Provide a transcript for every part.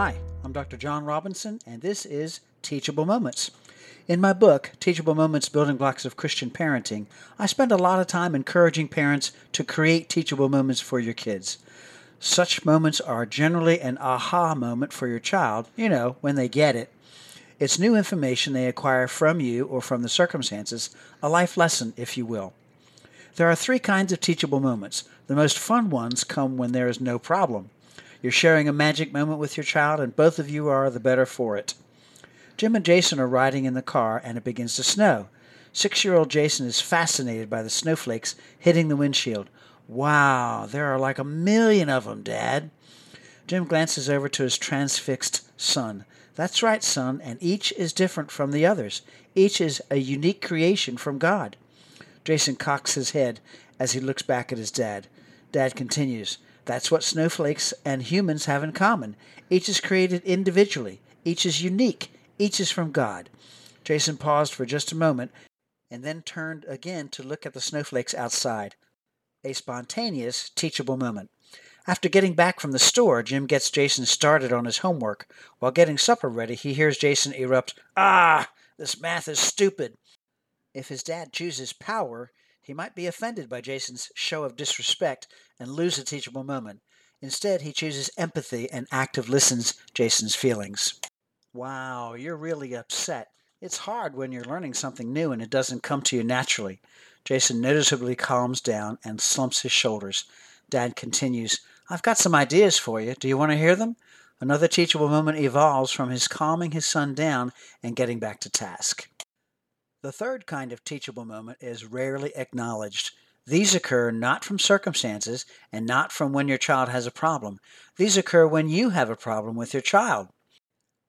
Hi, I'm Dr. John Robinson, and this is Teachable Moments. In my book, Teachable Moments Building Blocks of Christian Parenting, I spend a lot of time encouraging parents to create teachable moments for your kids. Such moments are generally an aha moment for your child, you know, when they get it. It's new information they acquire from you or from the circumstances, a life lesson, if you will. There are three kinds of teachable moments. The most fun ones come when there is no problem. You're sharing a magic moment with your child, and both of you are the better for it. Jim and Jason are riding in the car, and it begins to snow. Six year old Jason is fascinated by the snowflakes hitting the windshield. Wow, there are like a million of them, Dad. Jim glances over to his transfixed son. That's right, son, and each is different from the others. Each is a unique creation from God. Jason cocks his head as he looks back at his dad. Dad continues, That's what snowflakes and humans have in common. Each is created individually, each is unique, each is from God. Jason paused for just a moment and then turned again to look at the snowflakes outside. A spontaneous, teachable moment. After getting back from the store, Jim gets Jason started on his homework. While getting supper ready, he hears Jason erupt, Ah, this math is stupid. If his dad chooses power, he might be offended by Jason's show of disrespect and lose a teachable moment. Instead, he chooses empathy and active listens Jason's feelings. Wow, you're really upset. It's hard when you're learning something new and it doesn't come to you naturally. Jason noticeably calms down and slumps his shoulders. Dad continues, I've got some ideas for you. Do you want to hear them? Another teachable moment evolves from his calming his son down and getting back to task. The third kind of teachable moment is rarely acknowledged. These occur not from circumstances and not from when your child has a problem. These occur when you have a problem with your child.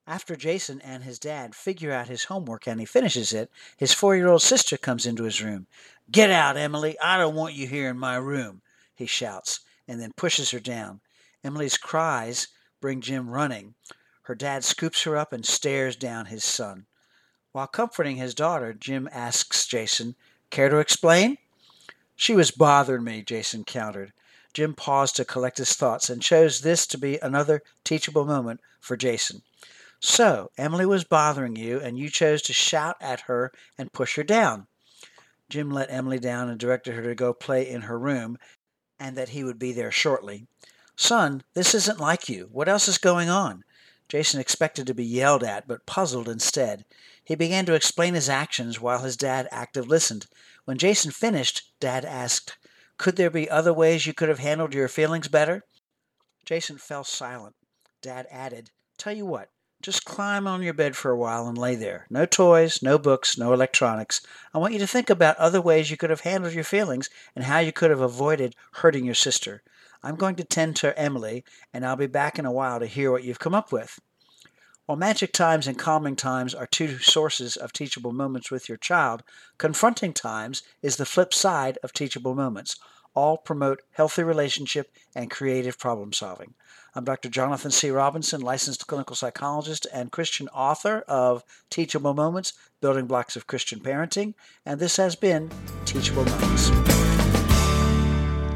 After Jason and his dad figure out his homework and he finishes it, his four year old sister comes into his room. Get out, Emily. I don't want you here in my room, he shouts, and then pushes her down. Emily's cries bring Jim running. Her dad scoops her up and stares down his son. While comforting his daughter, Jim asks Jason, Care to explain? She was bothering me, Jason countered. Jim paused to collect his thoughts and chose this to be another teachable moment for Jason. So, Emily was bothering you, and you chose to shout at her and push her down. Jim let Emily down and directed her to go play in her room, and that he would be there shortly. Son, this isn't like you. What else is going on? Jason expected to be yelled at, but puzzled instead. He began to explain his actions while his dad active listened. When Jason finished, Dad asked, Could there be other ways you could have handled your feelings better? Jason fell silent. Dad added, Tell you what, just climb on your bed for a while and lay there. No toys, no books, no electronics. I want you to think about other ways you could have handled your feelings and how you could have avoided hurting your sister. I'm going to tend to Emily, and I'll be back in a while to hear what you've come up with. While magic times and calming times are two sources of teachable moments with your child, confronting times is the flip side of teachable moments. All promote healthy relationship and creative problem solving. I'm Dr. Jonathan C. Robinson, licensed clinical psychologist and Christian author of Teachable Moments Building Blocks of Christian Parenting, and this has been Teachable Moments.